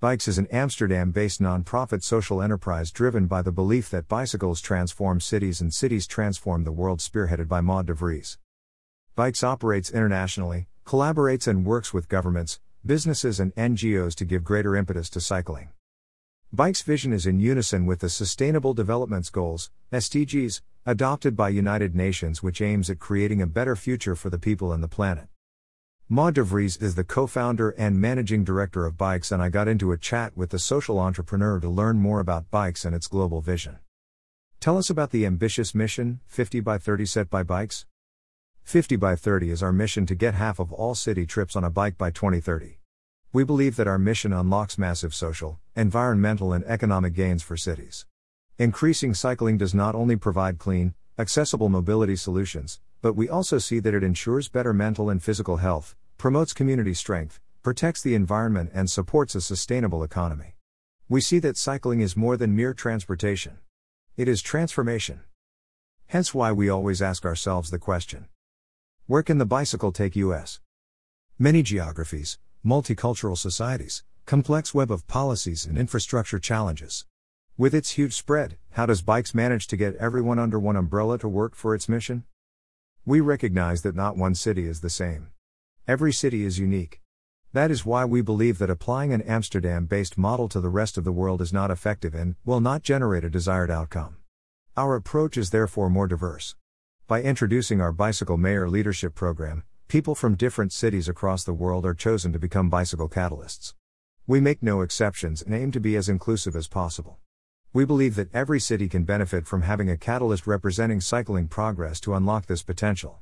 BYCS is an Amsterdam based non-profit social enterprise driven by the belief that bicycles transform cities and cities transform the world, spearheaded by Maud de Vries. BYCS operates internationally, collaborates and works with governments, businesses, and NGOs to give greater impetus to cycling. BYCS's vision is in unison with the Sustainable Development Goals, SDGs, adopted by United Nations which aims at creating a better future for the people and the planet. Maud de Vries is the co-founder and managing director of BYCS and I got into a chat with the social entrepreneur to learn more about BYCS and its global vision. Tell us about the ambitious mission, 50 by 30 set by BYCS? 50 by 30 is our mission to get half of all city trips on a bike by 2030. We believe that our mission unlocks massive social, environmental, and economic gains for cities. Increasing cycling does not only provide clean, accessible mobility solutions, but we also see that it ensures better mental and physical health, promotes community strength, protects the environment, and supports a sustainable economy. We see that cycling is more than mere transportation, it is transformation. Hence why we always ask ourselves the question Where can the bicycle take us? Many geographies, multicultural societies, complex web of policies and infrastructure challenges. With its huge spread, how does BYCS manage to get everyone under one umbrella to work for its mission? We recognize that not one city is the same. Every city is unique. That is why we believe that applying an Amsterdam based model to the rest of the world is not effective and will not generate a desired outcome. Our approach is therefore more diverse. By introducing our Bicycle Mayor Leadership Program, people from different cities across the world are chosen to become bicycle catalysts. We make no exceptions and aim to be as inclusive as possible. We believe that every city can benefit from having a catalyst representing cycling progress to unlock this potential.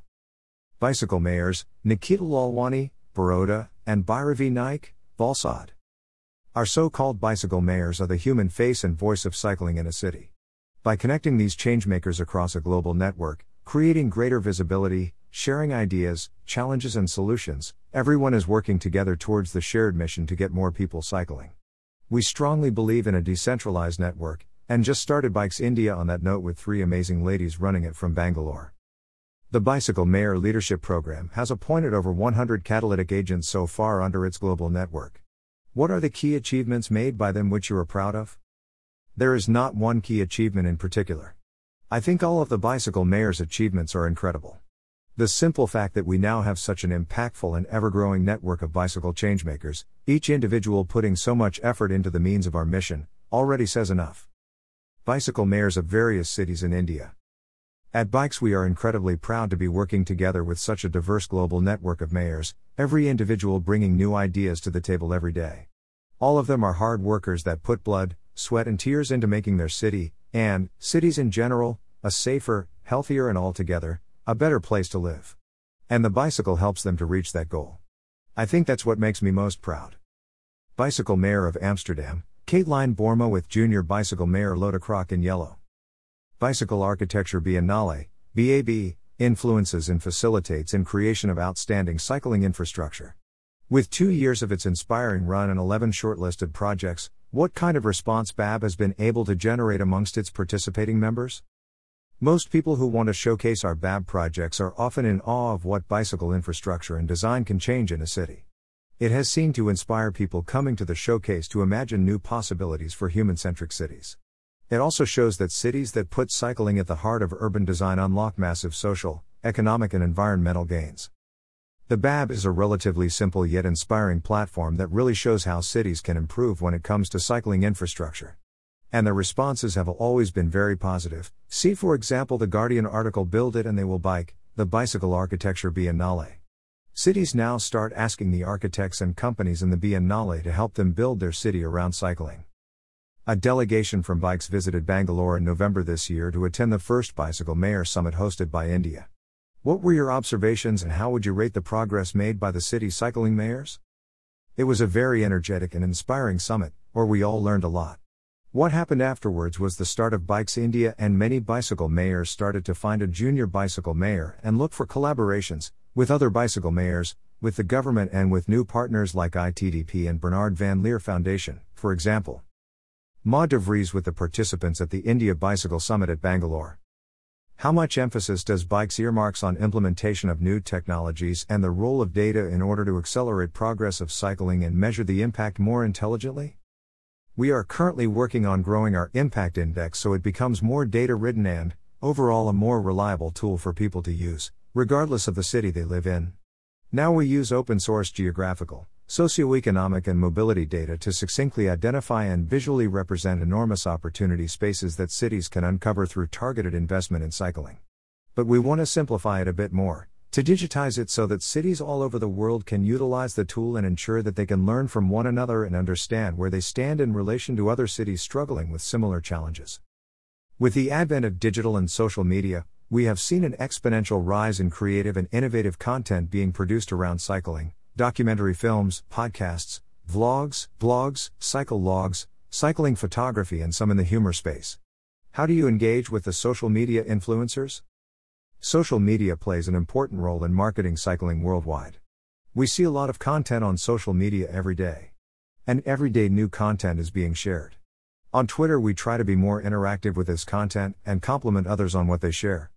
Bicycle mayors, Nikita Lalwani, Baroda, and Bhairavi Naik, Valsad. Our so called bicycle mayors are the human face and voice of cycling in a city. By connecting these changemakers across a global network, creating greater visibility, sharing ideas, challenges, and solutions, everyone is working together towards the shared mission to get more people cycling. We strongly believe in a decentralized network, and just started BYCS India on that note with three amazing ladies running it from Bangalore. The Bicycle Mayor Leadership Program has appointed over 100 catalytic agents so far under its global network. What are the key achievements made by them which you are proud of? There is not one key achievement in particular. I think all of the Bicycle Mayor's achievements are incredible. The simple fact that we now have such an impactful and ever growing network of bicycle changemakers, each individual putting so much effort into the means of our mission, already says enough. Bicycle mayors of various cities in India. At Bikes, we are incredibly proud to be working together with such a diverse global network of mayors, every individual bringing new ideas to the table every day. All of them are hard workers that put blood, sweat, and tears into making their city, and cities in general, a safer, healthier, and altogether a better place to live. And the bicycle helps them to reach that goal. I think that's what makes me most proud. Bicycle Mayor of Amsterdam, Katelijne Boerma with Junior Bicycle Mayor Lotta Crok in yellow. Bicycle Architecture Biennale, BAB, influences and facilitates in creation of outstanding cycling infrastructure. With two years of its inspiring run and 11 shortlisted projects, what kind of response BAB has been able to generate amongst its participating members? Most people who want to showcase our BAB projects are often in awe of what bicycle infrastructure and design can change in a city. It has seemed to inspire people coming to the showcase to imagine new possibilities for human centric cities. It also shows that cities that put cycling at the heart of urban design unlock massive social, economic, and environmental gains. The BAB is a relatively simple yet inspiring platform that really shows how cities can improve when it comes to cycling infrastructure. And the responses have always been very positive. See, for example, the Guardian article Build It and They Will Bike, the Bicycle Architecture Biennale. Cities now start asking the architects and companies in the Biennale to help them build their city around cycling. A delegation from BYCS visited Bangalore in November this year to attend the first Bicycle Mayor Summit hosted by India. What were your observations and how would you rate the progress made by the city cycling mayors? It was a very energetic and inspiring summit, where we all learned a lot. What happened afterwards was the start of BYCS India, and many bicycle mayors started to find a junior bicycle mayor and look for collaborations with other bicycle mayors, with the government, and with new partners like ITDP and Bernard Van Leer Foundation, for example. Maud de Vries with the participants at the India Bicycle Summit at Bangalore. How much emphasis does BYCS earmarks on implementation of new technologies and the role of data in order to accelerate progress of cycling and measure the impact more intelligently? We are currently working on growing our impact index so it becomes more data ridden and, overall, a more reliable tool for people to use, regardless of the city they live in. Now we use open source geographical, socioeconomic, and mobility data to succinctly identify and visually represent enormous opportunity spaces that cities can uncover through targeted investment in cycling. But we want to simplify it a bit more, to digitize it so that cities all over the world can utilize the tool and ensure that they can learn from one another and understand where they stand in relation to other cities struggling with similar challenges. With the advent of digital and social media, we have seen an exponential rise in creative and innovative content being produced around cycling documentary films, podcasts, vlogs, blogs, cycle logs, cycling photography, and some in the humor space. How do you engage with the social media influencers? Social media plays an important role in marketing cycling worldwide. We see a lot of content on social media every day. And every day new content is being shared. On Twitter, we try to be more interactive with this content and compliment others on what they share.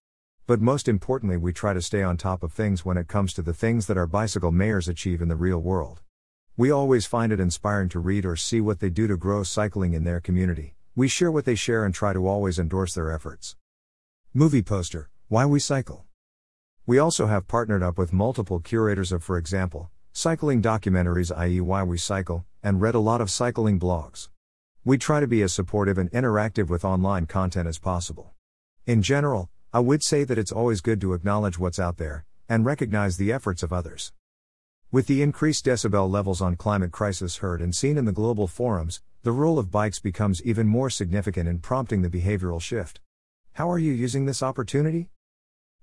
But most importantly, we try to stay on top of things when it comes to the things that our bicycle mayors achieve in the real world. We always find it inspiring to read or see what they do to grow cycling in their community. We share what they share and try to always endorse their efforts. Movie poster why we cycle. We also have partnered up with multiple curators of, for example, cycling documentaries, i.e., Why We Cycle, and read a lot of cycling blogs. We try to be as supportive and interactive with online content as possible. In general, I would say that it's always good to acknowledge what's out there and recognize the efforts of others. With the increased decibel levels on climate crisis heard and seen in the global forums, the role of bikes becomes even more significant in prompting the behavioral shift. How are you using this opportunity?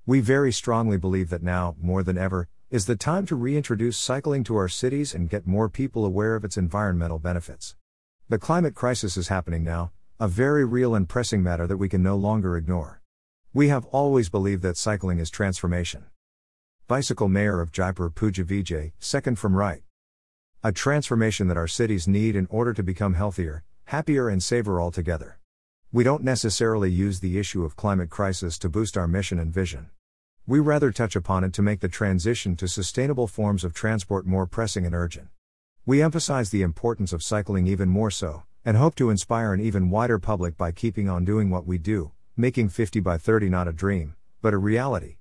We very strongly believe that now, more than ever, is the time to reintroduce cycling to our cities and get more people aware of its environmental benefits. The climate crisis is happening now, a very real and pressing matter that we can no longer ignore. We have always believed that cycling is transformation. Bicycle Mayor of Jaipur Pooja Vijay, second from right. A transformation that our cities need in order to become healthier, happier, and safer altogether. We don't necessarily use the issue of climate crisis to boost our mission and vision. We rather touch upon it to make the transition to sustainable forms of transport more pressing and urgent. We emphasize the importance of cycling even more so, and hope to inspire an even wider public by keeping on doing what we do, making 50 by 30 not a dream, but a reality.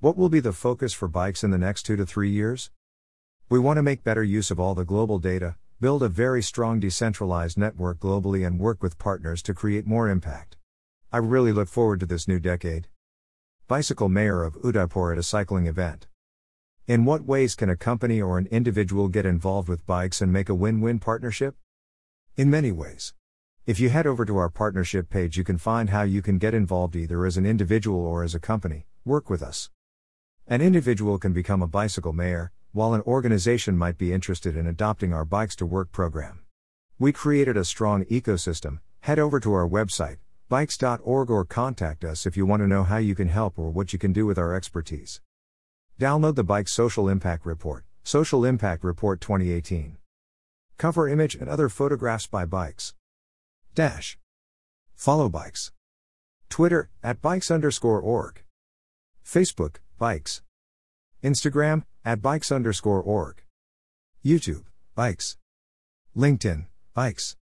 What will be the focus for BYCS in the next two to three years? We want to make better use of all the global data, build a very strong decentralized network globally, and work with partners to create more impact. I really look forward to this new decade. Bicycle Mayor of Udaipur at a cycling event. In what ways can a company or an individual get involved with BYCS and make a win win partnership? In many ways. If you head over to our partnership page, you can find how you can get involved either as an individual or as a company. Work with us. An individual can become a bicycle mayor, while an organization might be interested in adopting our Bikes to Work program. We created a strong ecosystem. Head over to our website, bycs.org or contact us if you want to know how you can help or what you can do with our expertise. Download the Bike Social Impact Report, Social Impact Report 2018. Cover image and other photographs by bikes. Dash. Follow bikes. Twitter, at bikes underscore org. Facebook, bikes. Instagram, at bikes underscore org. YouTube, bikes. LinkedIn, bikes.